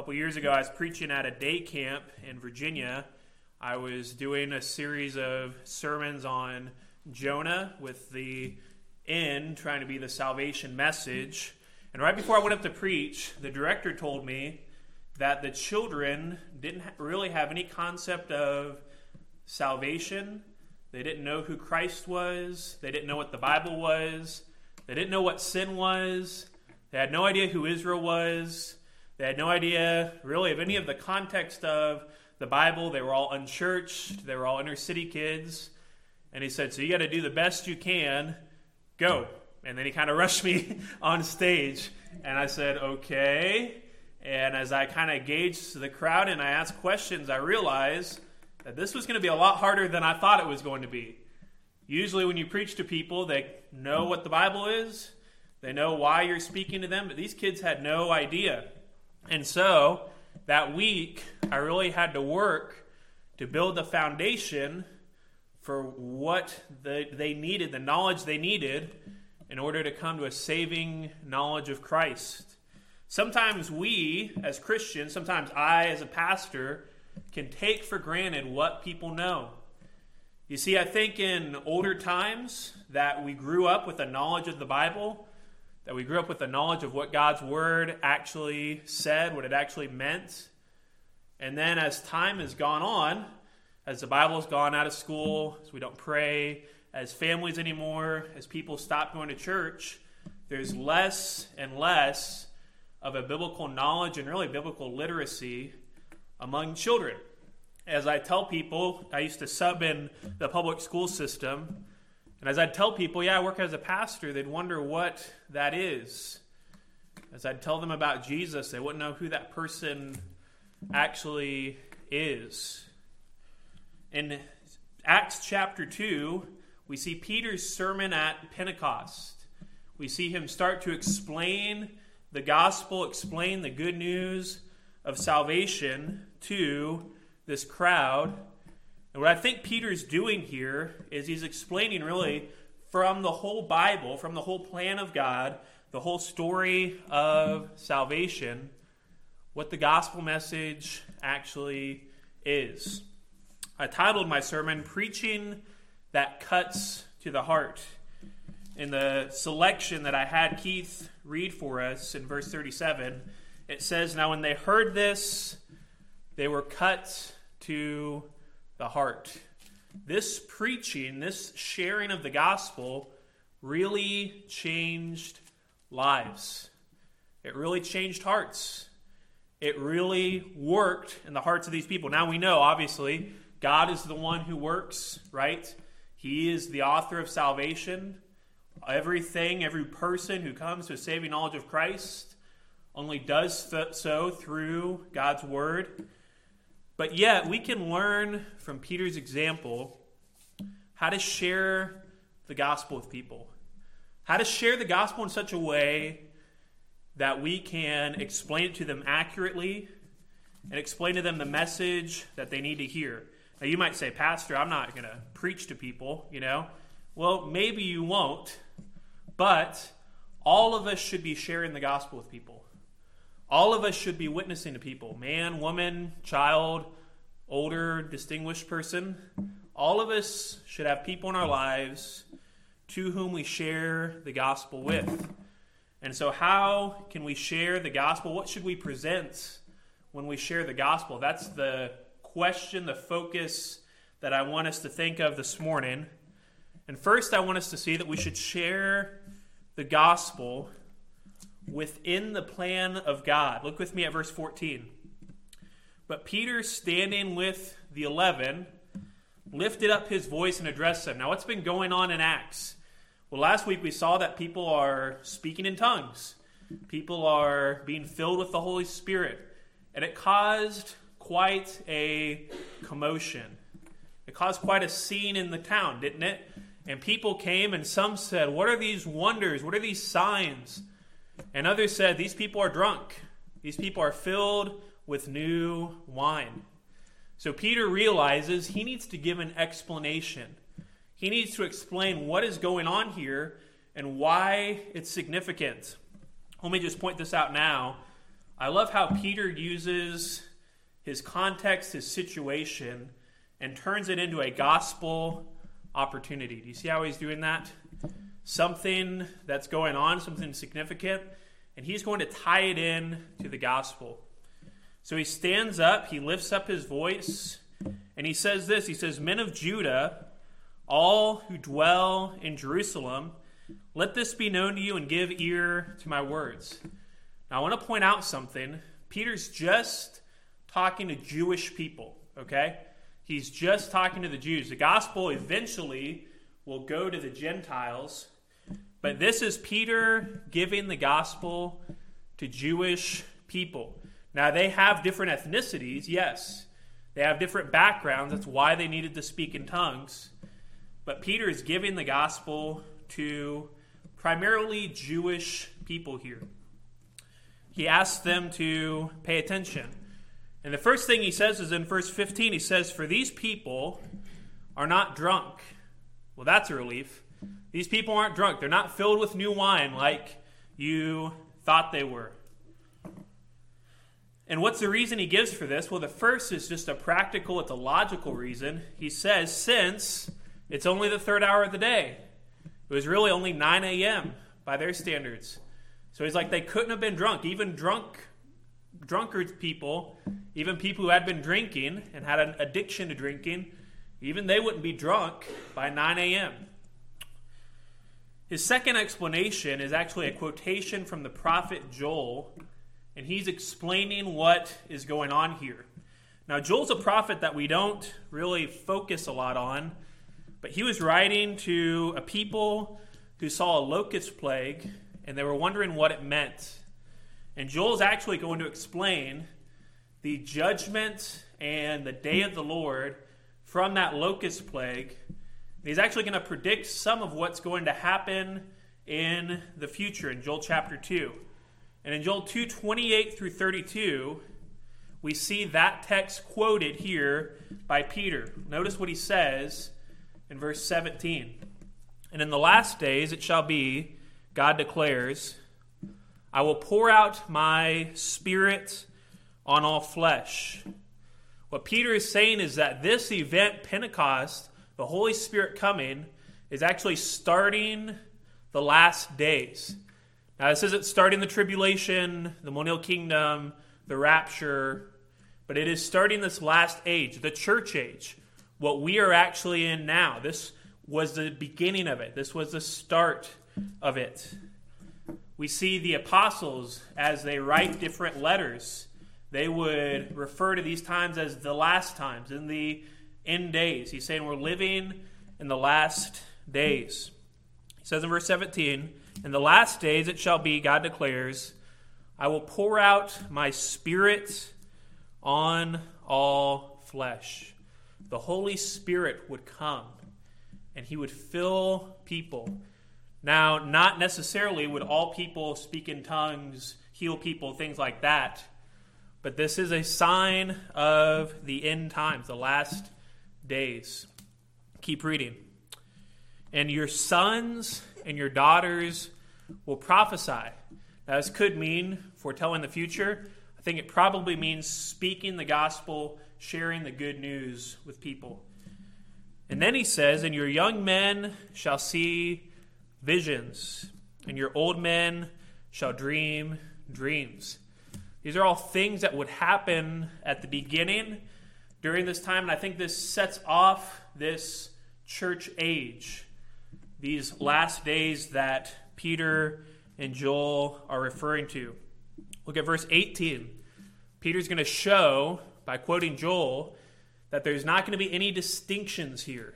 couple years ago, I was preaching at a day camp in Virginia. I was doing a series of sermons on Jonah with the end trying to be the salvation message. And right before I went up to preach, the director told me that the children didn't really have any concept of salvation. They didn't know who Christ was. They didn't know what the Bible was. They didn't know what sin was. They had no idea who Israel was. They had no idea, really, of any of the context of the Bible. They were all unchurched. They were all inner city kids. And he said, So you got to do the best you can. Go. And then he kind of rushed me on stage. And I said, Okay. And as I kind of gauged the crowd and I asked questions, I realized that this was going to be a lot harder than I thought it was going to be. Usually, when you preach to people, they know what the Bible is, they know why you're speaking to them, but these kids had no idea. And so, that week, I really had to work to build the foundation for what the, they needed, the knowledge they needed, in order to come to a saving knowledge of Christ. Sometimes we, as Christians, sometimes I, as a pastor, can take for granted what people know. You see, I think in older times that we grew up with a knowledge of the Bible, that we grew up with a knowledge of what God's Word actually said, what it actually meant. And then as time has gone on, as the Bible's gone out of school, as we don't pray as families anymore, as people stop going to church, there's less and less of a biblical knowledge and really biblical literacy among children as I tell people, I used to sub in the public school system. And as I'd tell people, yeah, I work as a pastor, they'd wonder what that is. As I'd tell them about Jesus, they wouldn't know who that person actually is. In Acts chapter 2, we see Peter's sermon at Pentecost. We see him start to explain the gospel, explain the good news of salvation to this crowd. And what I think Peter's doing here is he's explaining really from the whole Bible, from the whole plan of God, the whole story of salvation, what the gospel message actually is. I titled my sermon, Preaching That Cuts to the Heart. In the selection that I had Keith read for us in verse 37, it says, Now when they heard this, they were cut to the heart. This preaching, this sharing of the gospel really changed lives. It really changed hearts. It really worked in the hearts of these people. Now we know, obviously, God is the one who works, right? He is the author of salvation. Everything, every person who comes to a saving knowledge of Christ only does so through God's word. But yet, we can learn from Peter's example how to share the gospel with people, how to share the gospel in such a way that we can explain it to them accurately and explain to them the message that they need to hear. Now, you might say, Pastor, I'm not going to preach to people, you know. Well, maybe you won't, but all of us should be sharing the gospel with people. All of us should be witnessing to people man, woman, child, older, distinguished person. All of us should have people in our lives to whom we share the gospel with. And so, how can we share the gospel? What should we present when we share the gospel? That's the question, the focus that I want us to think of this morning. And first, I want us to see that we should share the gospel within the plan of God. Look with me at verse 14. But Peter, standing with the eleven, lifted up his voice and addressed them. Now, what's been going on in Acts? Well, last week we saw that people are speaking in tongues, people are being filled with the Holy Spirit, and it caused quite a commotion. It caused quite a scene in the town, didn't it? And people came, and some said, What are these wonders? What are these signs? And others said, These people are drunk. These people are filled with new wine. So Peter realizes he needs to give an explanation. He needs to explain what is going on here and why it's significant. Let me just point this out now. I love how Peter uses his context, his situation, and turns it into a gospel opportunity. Do you see how he's doing that? Something that's going on, something significant, and he's going to tie it in to the gospel. So he stands up, he lifts up his voice, and he says this He says, Men of Judah, all who dwell in Jerusalem, let this be known to you and give ear to my words. Now, I want to point out something. Peter's just talking to Jewish people, okay? He's just talking to the Jews. The gospel eventually will go to the Gentiles, but this is Peter giving the gospel to Jewish people. Now, they have different ethnicities, yes. They have different backgrounds. That's why they needed to speak in tongues. But Peter is giving the gospel to primarily Jewish people here. He asks them to pay attention. And the first thing he says is in verse 15, he says, For these people are not drunk. Well, that's a relief. These people aren't drunk. They're not filled with new wine like you thought they were. And what's the reason he gives for this? Well, the first is just a practical, it's a logical reason. He says, since it's only the third hour of the day, it was really only 9 a.m. by their standards. So he's like, they couldn't have been drunk. Even drunk, drunkards people, even people who had been drinking and had an addiction to drinking, even they wouldn't be drunk by 9 a.m. His second explanation is actually a quotation from the prophet Joel and he's explaining what is going on here. Now, Joel's a prophet that we don't really focus a lot on, but he was writing to a people who saw a locust plague and they were wondering what it meant. And Joel's actually going to explain the judgment and the day of the Lord from that locust plague. He's actually going to predict some of what's going to happen in the future in Joel chapter 2. And in Joel 2 28 through 32, we see that text quoted here by Peter. Notice what he says in verse 17. And in the last days it shall be, God declares, I will pour out my spirit on all flesh. What Peter is saying is that this event, Pentecost, the Holy Spirit coming, is actually starting the last days. Now, this isn't starting the tribulation, the millennial kingdom, the rapture, but it is starting this last age, the church age, what we are actually in now. This was the beginning of it, this was the start of it. We see the apostles as they write different letters, they would refer to these times as the last times, in the end days. He's saying we're living in the last days. He says in verse 17, in the last days it shall be, God declares, I will pour out my spirit on all flesh. The Holy Spirit would come and he would fill people. Now, not necessarily would all people speak in tongues, heal people, things like that, but this is a sign of the end times, the last days. Keep reading. And your sons and your daughters will prophesy. Now, this could mean foretelling the future. I think it probably means speaking the gospel, sharing the good news with people. And then he says, And your young men shall see visions, and your old men shall dream dreams. These are all things that would happen at the beginning during this time, and I think this sets off this church age these last days that Peter and Joel are referring to. Look at verse 18. Peter's going to show, by quoting Joel, that there's not going to be any distinctions here.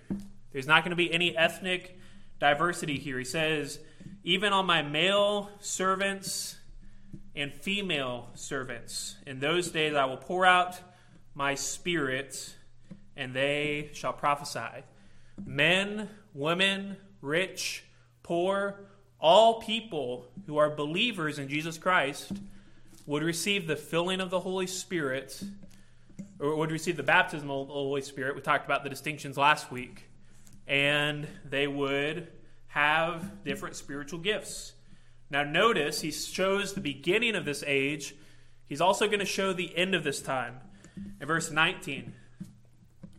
There's not going to be any ethnic diversity here. He says, Even on my male servants and female servants, in those days I will pour out my spirit, and they shall prophesy. Men, women, rich, poor, all people who are believers in Jesus Christ would receive the filling of the Holy Spirit, or would receive the baptism of the Holy Spirit. We talked about the distinctions last week. And they would have different spiritual gifts. Now, notice he shows the beginning of this age He's also going to show the end of this time in verse 19.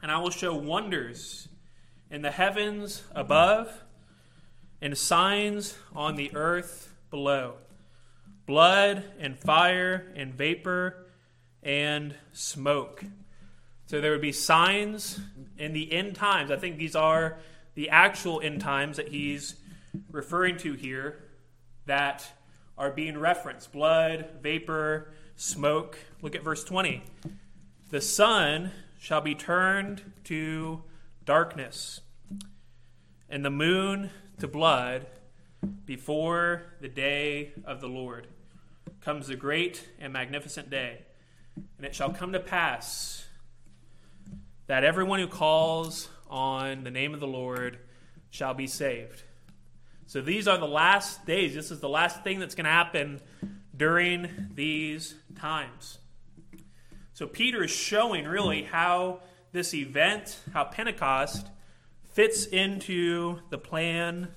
And I will show wonders in the heavens above and signs on the earth below blood and fire and vapor and smoke. So there would be signs in the end times. I think these are the actual end times that he's referring to here that are being referenced blood, vapor, smoke. Look at verse 20. The sun shall be turned to darkness, and the moon to blood before the day of the Lord. Comes the great and magnificent day. And it shall come to pass that everyone who calls on the name of the Lord shall be saved. So these are the last days. This is the last thing that's going to happen during these times. So Peter is showing really hmm. how this event, how Pentecost fits into the plan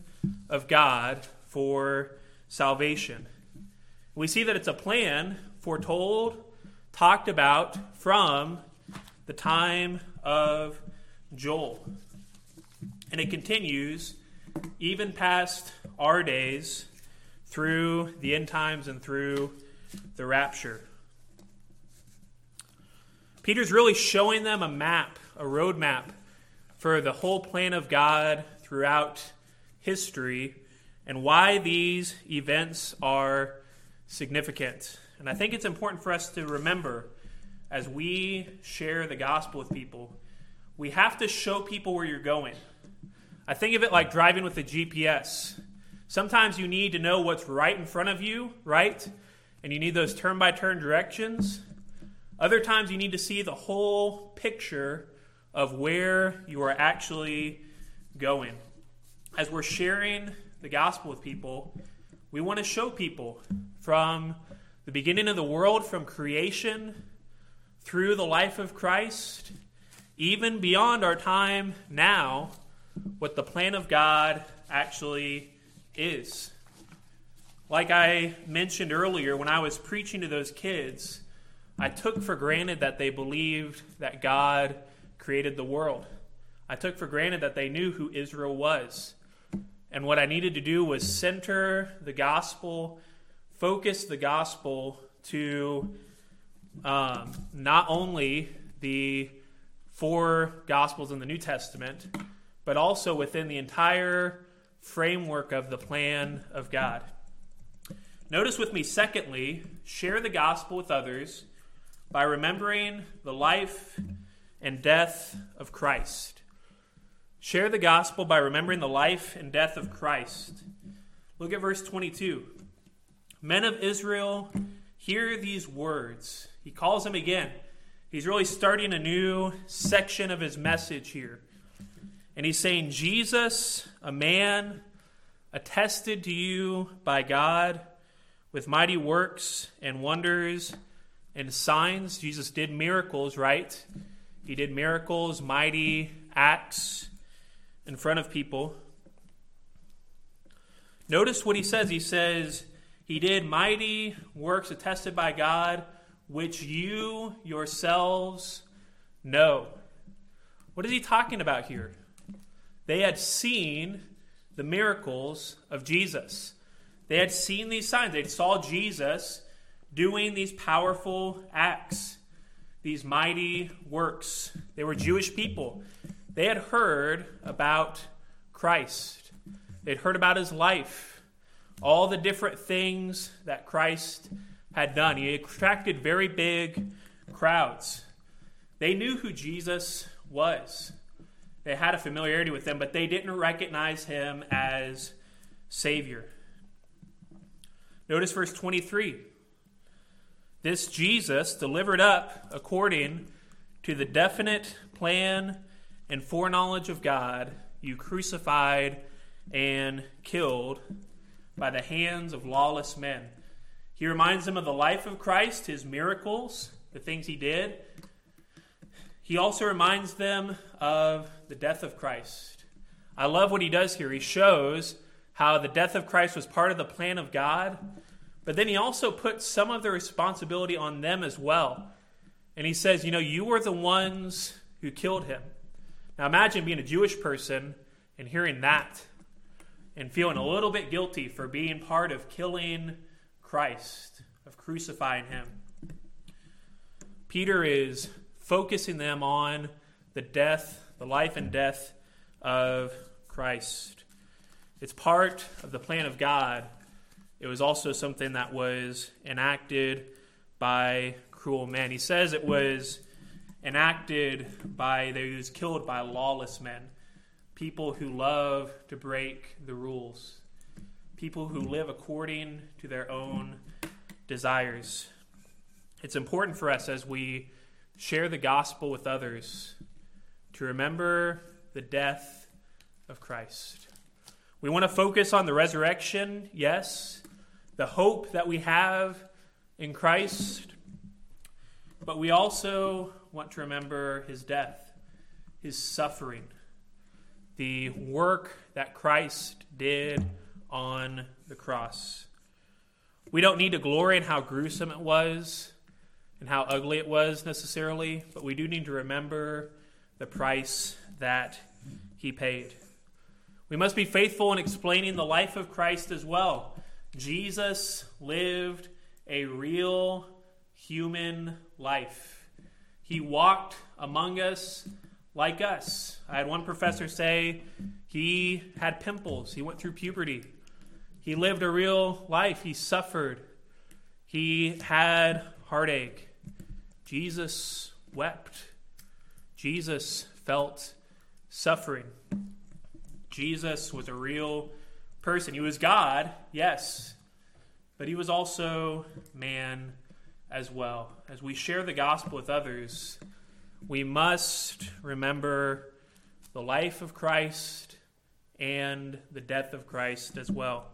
of God for salvation. We see that it's a plan foretold, talked about from the time of Joel. And it continues even past our days through the end times and through the rapture. Peter's really showing them a map, a roadmap for the whole plan of God throughout history and why these events are significant. And I think it's important for us to remember as we share the gospel with people, we have to show people where you're going. I think of it like driving with a GPS. Sometimes you need to know what's right in front of you, right? And you need those turn by turn directions. Other times you need to see the whole picture of where you are actually going. As we're sharing the gospel with people, we want to show people from the beginning of the world, from creation through the life of Christ, even beyond our time now what the plan of God actually is. Like I mentioned earlier, when I was preaching to those kids, I took for granted that they believed that God created the world. I took for granted that they knew who Israel was. And what I needed to do was center the gospel, focus the gospel to um, not only the four gospels in the New Testament, but also within the entire framework of the plan of God. Notice with me, secondly, share the gospel with others by remembering the life and death of Christ. Share the gospel by remembering the life and death of Christ. Look at verse 22. Men of Israel, hear these words. He calls them again. He's really starting a new section of his message here. And he's saying, Jesus, a man attested to you by God with mighty works and wonders and signs. Jesus did miracles, right? He did miracles, mighty acts in front of people. Notice what he says. He says, He did mighty works attested by God, which you yourselves know. What is he talking about here? They had seen the miracles of Jesus. They had seen these signs. They saw Jesus doing these powerful acts, these mighty works. They were Jewish people. They had heard about Christ, they'd heard about his life, all the different things that Christ had done. He attracted very big crowds. They knew who Jesus was. They had a familiarity with him, but they didn't recognize him as Savior. Notice verse 23. This Jesus delivered up according to the definite plan and foreknowledge of God, you crucified and killed by the hands of lawless men. He reminds them of the life of Christ, his miracles, the things he did, he also reminds them of the death of Christ. I love what he does here. He shows how the death of Christ was part of the plan of God, But then he also puts some of the responsibility on them as well. And he says, You know, you were the ones who killed him. Now imagine being a Jewish person and hearing that and feeling a little bit guilty for being part of killing Christ, of crucifying him. Peter is focusing them on the death, the life and death of Christ. It's part of the plan of God. It was also something that was enacted by cruel men. He says it was enacted by those killed by lawless men, people who love to break the rules, people who live according to their own desires. It's important for us as we share the gospel with others to remember the death of Christ. We want to focus on the resurrection, yes, the hope that we have in Christ, but we also want to remember his death, his suffering, the work that Christ did on the cross. We don't need to glory in how gruesome it was and how ugly it was necessarily, but we do need to remember the price that he paid. We must be faithful in explaining the life of Christ as well. Jesus lived a real human life. He walked among us like us. I had one professor say he had pimples, he went through puberty. He lived a real life, he suffered, he had heartache. Jesus wept. Jesus felt suffering. Jesus was a real person. He was God, yes, but he was also man as well. As we share the gospel with others, we must remember the life of Christ and the death of Christ as well.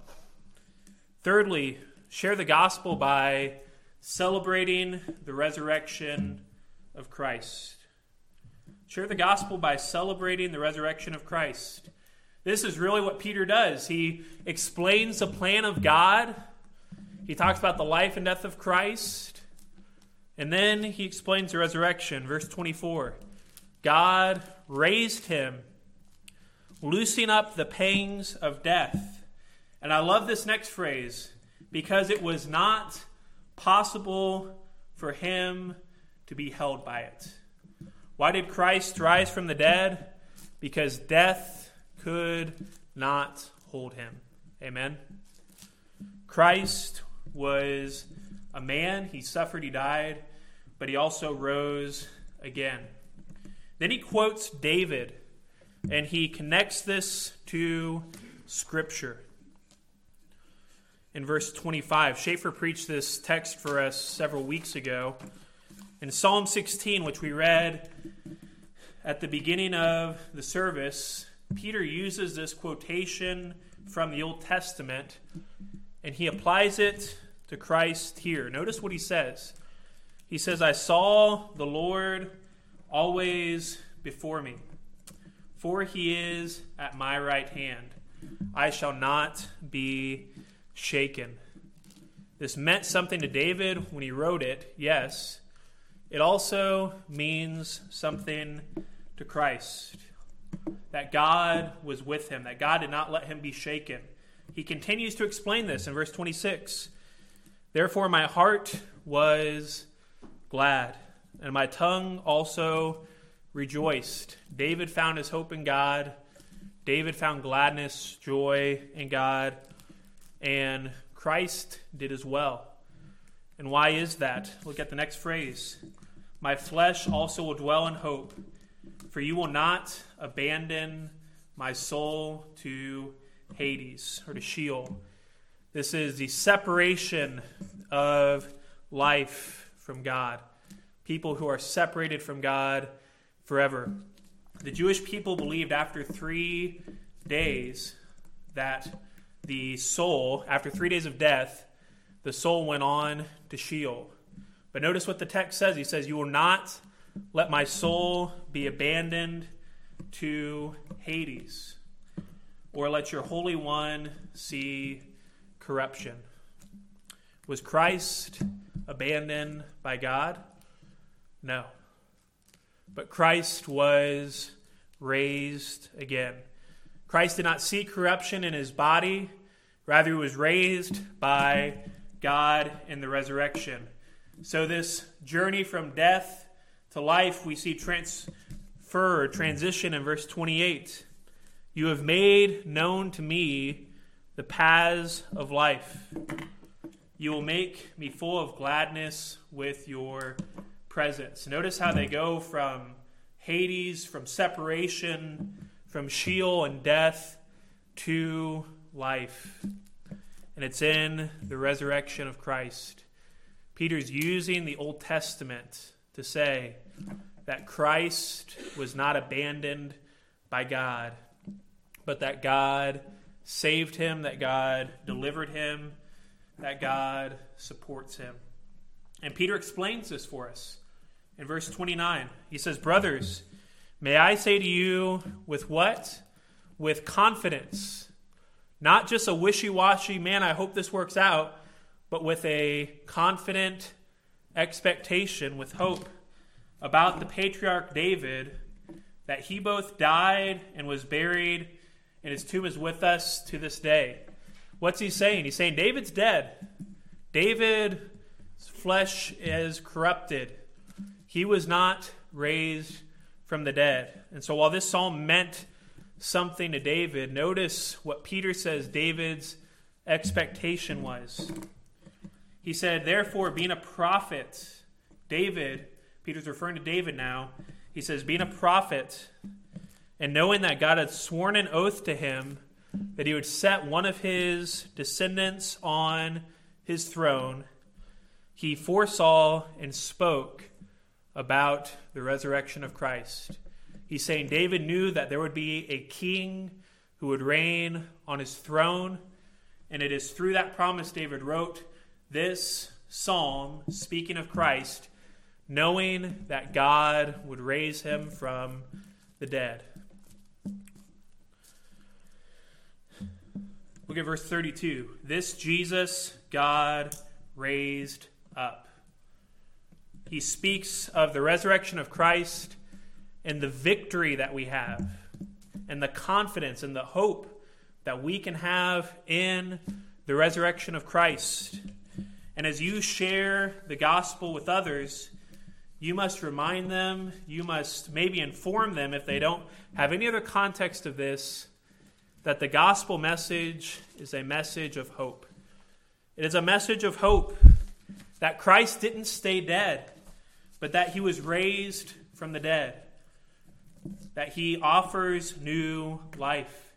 Thirdly, share the gospel by celebrating the resurrection of Christ. Share the gospel by celebrating the resurrection of Christ. This is really what Peter does. He explains the plan of God, he talks about the life and death of Christ, and then he explains the resurrection. Verse 24 God raised him, loosing up the pangs of death. And I love this next phrase because it was not possible for him to be held by it. Why did Christ rise from the dead? Because death could not hold him. Amen. Christ was a man, he suffered, he died, but he also rose again. Then he quotes David and he connects this to Scripture in verse 25. Schaefer preached this text for us several weeks ago. In Psalm 16, which we read at the beginning of the service, Peter uses this quotation from the Old Testament and he applies it to Christ here. Notice what he says. He says, I saw the Lord always before me, for he is at my right hand. I shall not be shaken. This meant something to David when he wrote it, yes. It also means something to Christ that God was with him, that God did not let him be shaken. He continues to explain this in verse 26. Therefore, my heart was glad, and my tongue also rejoiced. David found his hope in God. David found gladness, joy in God and Christ did as well. And why is that? Look at the next phrase. My flesh also will dwell in hope, for you will not abandon my soul to Hades or to Sheol. This is the separation of life from God. People who are separated from God forever. The Jewish people believed after three days that the soul, after three days of death, the soul went on to Sheol. But notice what the text says. He says, You will not let my soul be abandoned to Hades, or let your Holy One see corruption. Was Christ abandoned by God? No. But Christ was raised again. Christ did not see corruption in his body, rather, he was raised by God in the resurrection. So, this journey from death to life, we see transfer transition in verse 28. You have made known to me the paths of life. You will make me full of gladness with your presence. Notice how they go from Hades, from separation, from Sheol and death to life. And it's in the resurrection of Christ. Peter's using the Old Testament to say that Christ was not abandoned by God, but that God saved him, that God delivered him, that God supports him. And Peter explains this for us in verse 29. He says, Brothers, may I say to you, with what? With confidence. Not just a wishy washy, man, I hope this works out, but with a confident expectation, with hope about the patriarch David, that he both died and was buried and his tomb is with us to this day. What's he saying? He's saying David's dead. David's flesh is corrupted. He was not raised from the dead. And so while this psalm meant something to David, notice what Peter says David's expectation was. He said, Therefore, being a prophet, David, Peter's referring to David now, he says, being a prophet, and knowing that God had sworn an oath to him that he would set one of his descendants on his throne, he foresaw and spoke about the resurrection of Christ. He's saying David knew that there would be a king who would reign on his throne, and it is through that promise David wrote this psalm speaking of Christ, knowing that God would raise him from the dead. Look at verse 32. This Jesus God raised up. He speaks of the resurrection of Christ and the victory that we have, and the confidence and the hope that we can have in the resurrection of Christ. And as you share the gospel with others, you must remind them, you must maybe inform them if they don't have any other context of this that the gospel message is a message of hope. It is a message of hope that Christ didn't stay dead, but that he was raised from the dead, that he offers new life,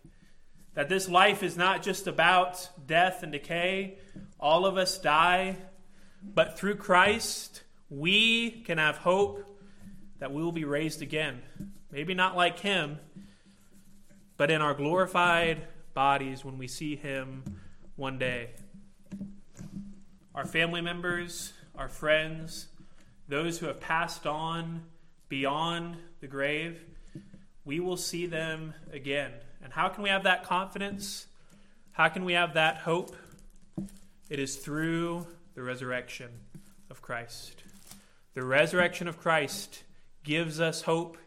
that this life is not just about death and decay. All of us die, but through Christ, we can have hope that we will be raised again. Maybe not like him but in our glorified bodies when we see him one day. Our family members, our friends, those who have passed on beyond the grave, we will see them again. And how can we have that confidence? How can we have that hope? It is through the resurrection of Christ. The resurrection of Christ gives us hope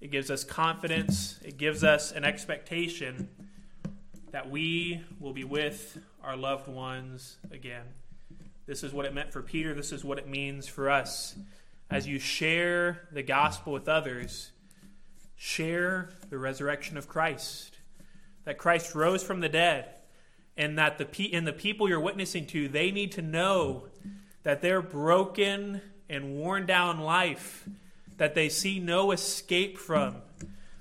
it gives us confidence. It gives us an expectation that we will be with our loved ones again. This is what it meant for Peter. This is what it means for us. As you share the gospel with others, share the resurrection of Christ. That Christ rose from the dead, and that the pe- and the people you're witnessing to, they need to know that their broken and worn down life that they see no escape from,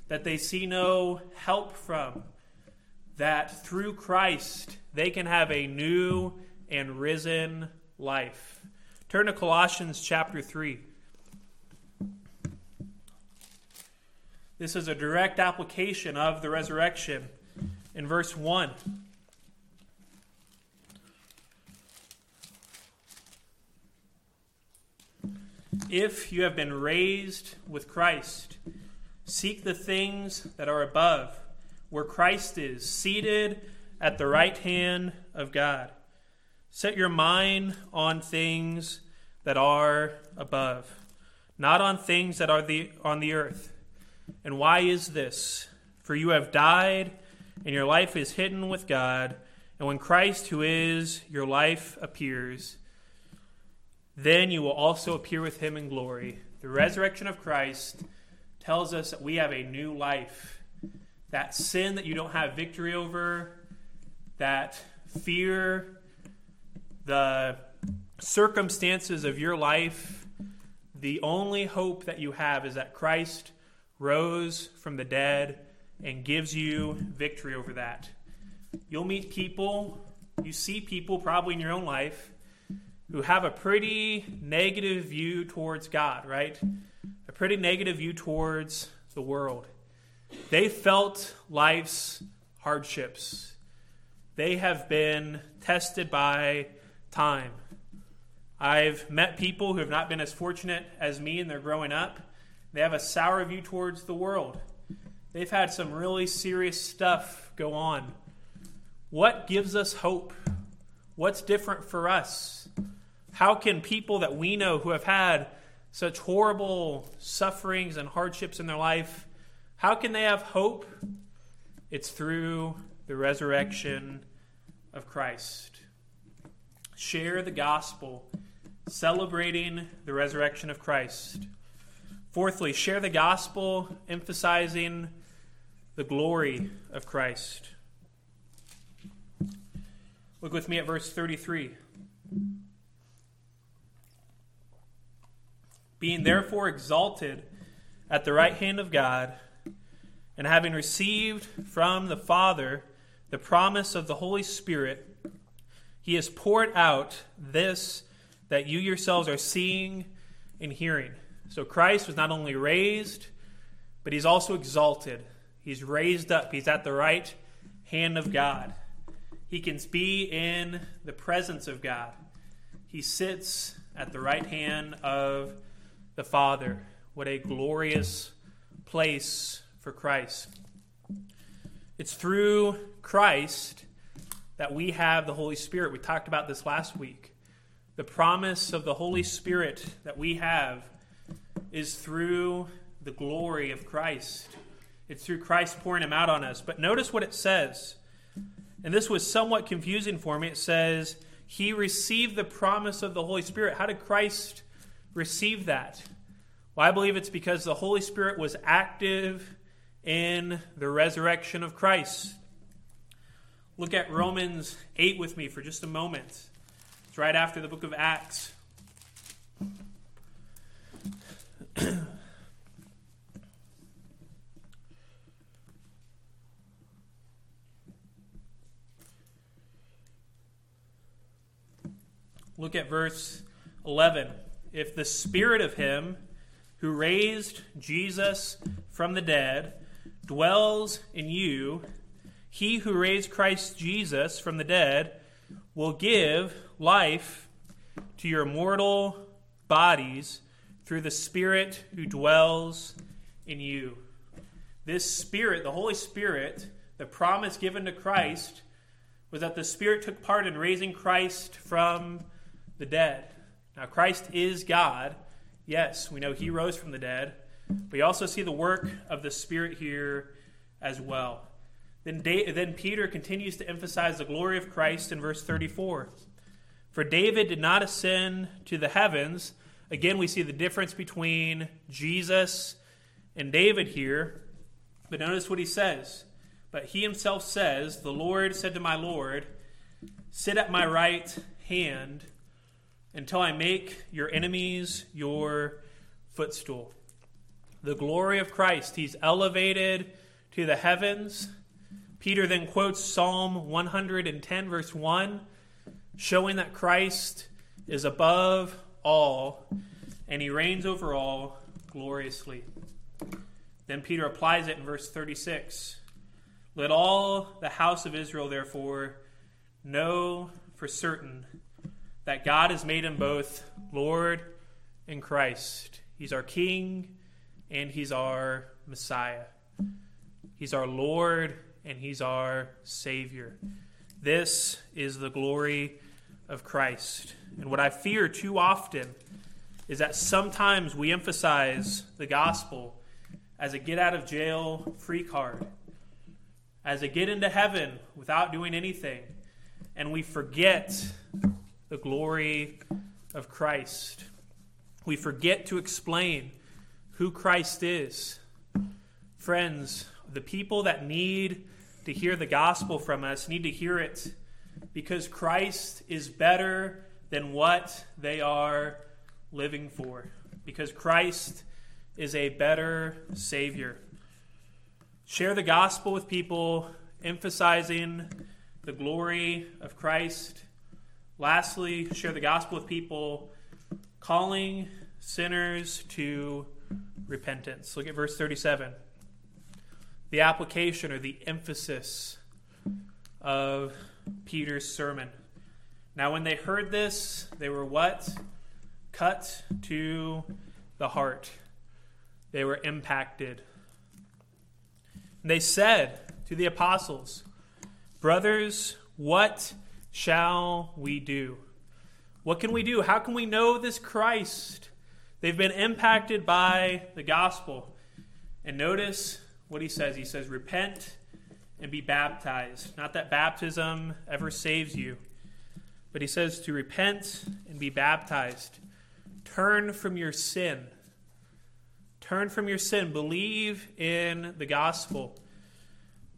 that they see no help from, that through Christ they can have a new and risen life. Turn to Colossians chapter 3. This is a direct application of the resurrection in verse 1. If you have been raised with Christ, seek the things that are above, where Christ is, seated at the right hand of God. Set your mind on things that are above, not on things that are the, on the earth. And why is this? For you have died, and your life is hidden with God. And when Christ, who is your life, appears, then you will also appear with him in glory. The resurrection of Christ tells us that we have a new life. That sin that you don't have victory over, that fear, the circumstances of your life, the only hope that you have is that Christ rose from the dead and gives you victory over that. You'll meet people, you see people probably in your own life who have a pretty negative view towards God, right? A pretty negative view towards the world. They felt life's hardships. They have been tested by time. I've met people who have not been as fortunate as me in their growing up. They have a sour view towards the world. They've had some really serious stuff go on. What gives us hope? What's different for us? How can people that we know who have had such horrible sufferings and hardships in their life, how can they have hope? It's through the resurrection of Christ. Share the gospel celebrating the resurrection of Christ. Fourthly, share the gospel, emphasizing the glory of Christ. Look with me at verse 33. Being therefore exalted at the right hand of God, and having received from the Father the promise of the Holy Spirit, he has poured out this that you yourselves are seeing and hearing. So Christ was not only raised, but he's also exalted. He's raised up. He's at the right hand of God. He can be in the presence of God. He sits at the right hand of the Father. What a glorious place for Christ. It's through Christ that we have the Holy Spirit. We talked about this last week. The promise of the Holy Spirit that we have is through the glory of Christ. It's through Christ pouring him out on us. But notice what it says. And this was somewhat confusing for me. It says, He received the promise of the Holy Spirit. How did Christ receive that? Well, I believe it's because the Holy Spirit was active in the resurrection of Christ. Look at Romans 8 with me for just a moment. It's right after the book of Acts. Look at verse 11. If the spirit of him who raised Jesus from the dead dwells in you, he who raised Christ Jesus from the dead will give life to your mortal bodies through the Spirit who dwells in you. This Spirit, the Holy Spirit, the promise given to Christ, was that the Spirit took part in raising Christ from the dead. Now, Christ is God. Yes, we know he rose from the dead. We also see the work of the Spirit here as well. Then, then Peter continues to emphasize the glory of Christ in verse 34. For David did not ascend to the heavens. Again, we see the difference between Jesus and David here. But notice what he says. But he himself says, The Lord said to my Lord, Sit at my right hand until I make your enemies your footstool. The glory of Christ, he's elevated to the heavens. Peter then quotes Psalm 110, verse 1 showing that Christ is above all and he reigns over all gloriously. Then Peter applies it in verse 36. Let all the house of Israel, therefore, know for certain that God has made him both Lord and Christ. He's our King and he's our Messiah. He's our Lord and he's our Savior. This is the glory of Christ. And what I fear too often is that sometimes we emphasize the gospel as a get out of jail free card, as a get into heaven without doing anything, and we forget the glory of Christ. We forget to explain who Christ is. Friends, the people that need to hear the gospel from us need to hear it because Christ is better than what they are living for. Because Christ is a better Savior. Share the gospel with people, emphasizing the glory of Christ. Lastly, share the gospel with people, calling sinners to repentance. Look at verse 37. The application or the emphasis of Peter's sermon. Now, when they heard this, they were what? Cut to the heart. They were impacted. And they said to the apostles, Brothers, what shall we do? What can we do? How can we know this Christ? They've been impacted by the gospel. And notice what he says. He says, Repent and be baptized. Not that baptism ever saves you, but he says to repent and be baptized. Turn from your sin. Turn from your sin. Believe in the gospel.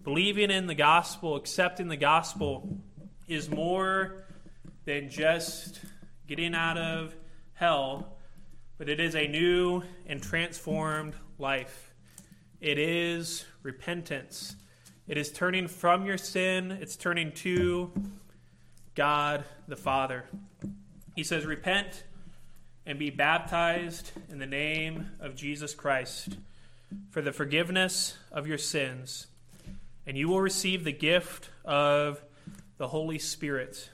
Believing in the gospel, accepting the gospel, is more than just getting out of hell, but it is a new and transformed life. It is repentance. It is turning from your sin, it's turning to God the Father. He says, Repent and be baptized in the name of Jesus Christ for the forgiveness of your sins, and you will receive the gift of the Holy Spirit.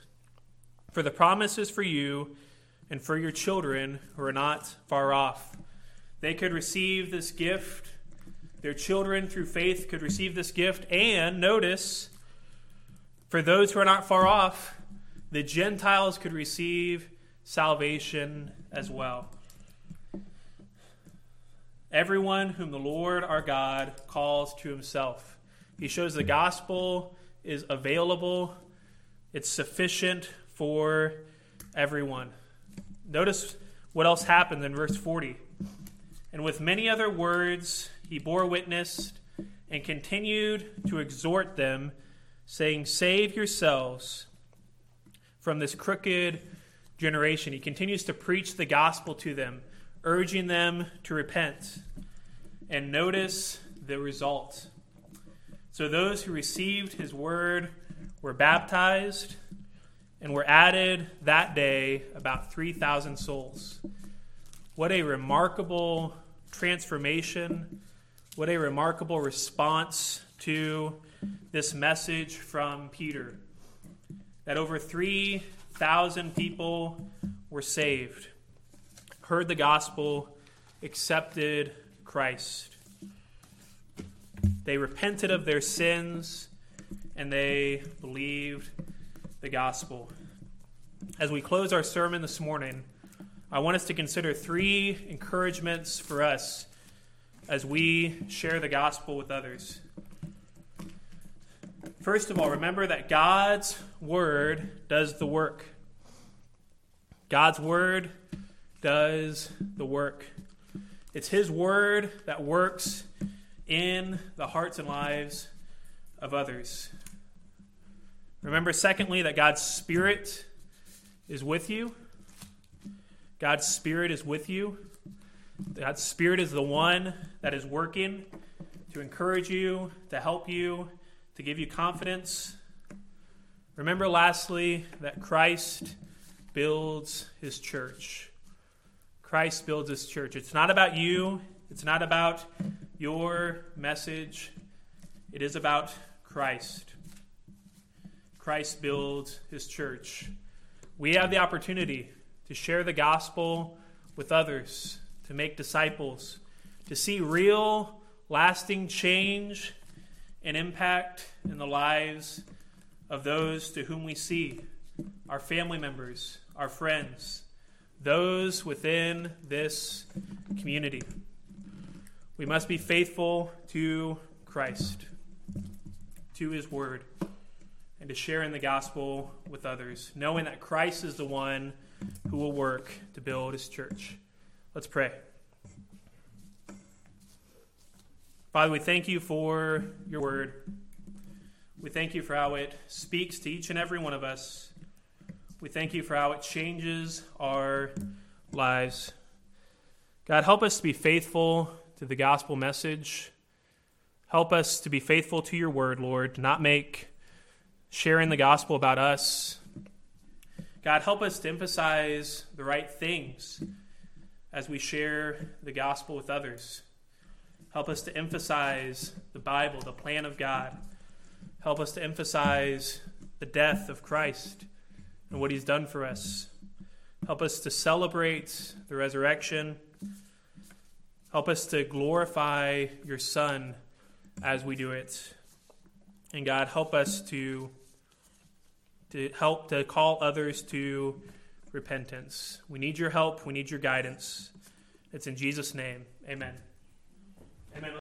For the promise is for you and for your children who are not far off. They could receive this gift their children, through faith, could receive this gift. And notice, for those who are not far off, the Gentiles could receive salvation as well. Everyone whom the Lord our God calls to himself. He shows the gospel is available, it's sufficient for everyone. Notice what else happens in verse 40. And with many other words, he bore witness and continued to exhort them, saying, Save yourselves from this crooked generation. He continues to preach the gospel to them, urging them to repent. And notice the result. So those who received his word were baptized and were added that day about 3,000 souls. What a remarkable transformation what a remarkable response to this message from Peter that over 3,000 people were saved, heard the gospel, accepted Christ. They repented of their sins and they believed the gospel. As we close our sermon this morning, I want us to consider three encouragements for us as we share the gospel with others. First of all, remember that God's word does the work. God's word does the work. It's His word that works in the hearts and lives of others. Remember, secondly, that God's Spirit is with you. God's Spirit is with you. God's Spirit is the one that is working to encourage you, to help you, to give you confidence. Remember, lastly, that Christ builds his church. Christ builds his church. It's not about you, it's not about your message, it is about Christ. Christ builds his church. We have the opportunity to share the gospel with others to make disciples, to see real, lasting change and impact in the lives of those to whom we see. our family members, our friends, those within this community. We must be faithful to Christ, to his word, and to share in the gospel with others, knowing that Christ is the one who will work to build his church. Let's pray. Father, we thank you for your word. We thank you for how it speaks to each and every one of us. We thank you for how it changes our lives. God, help us to be faithful to the gospel message. Help us to be faithful to your word, Lord, to not make sharing the gospel about us. God, help us to emphasize the right things as we share the gospel with others. Help us to emphasize the Bible, the plan of God. Help us to emphasize the death of Christ and what he's done for us. Help us to celebrate the resurrection. Help us to glorify your Son as we do it. And God, help us to, to help to call others to repentance. We need your help. We need your guidance. It's in Jesus' name. Amen. Amen.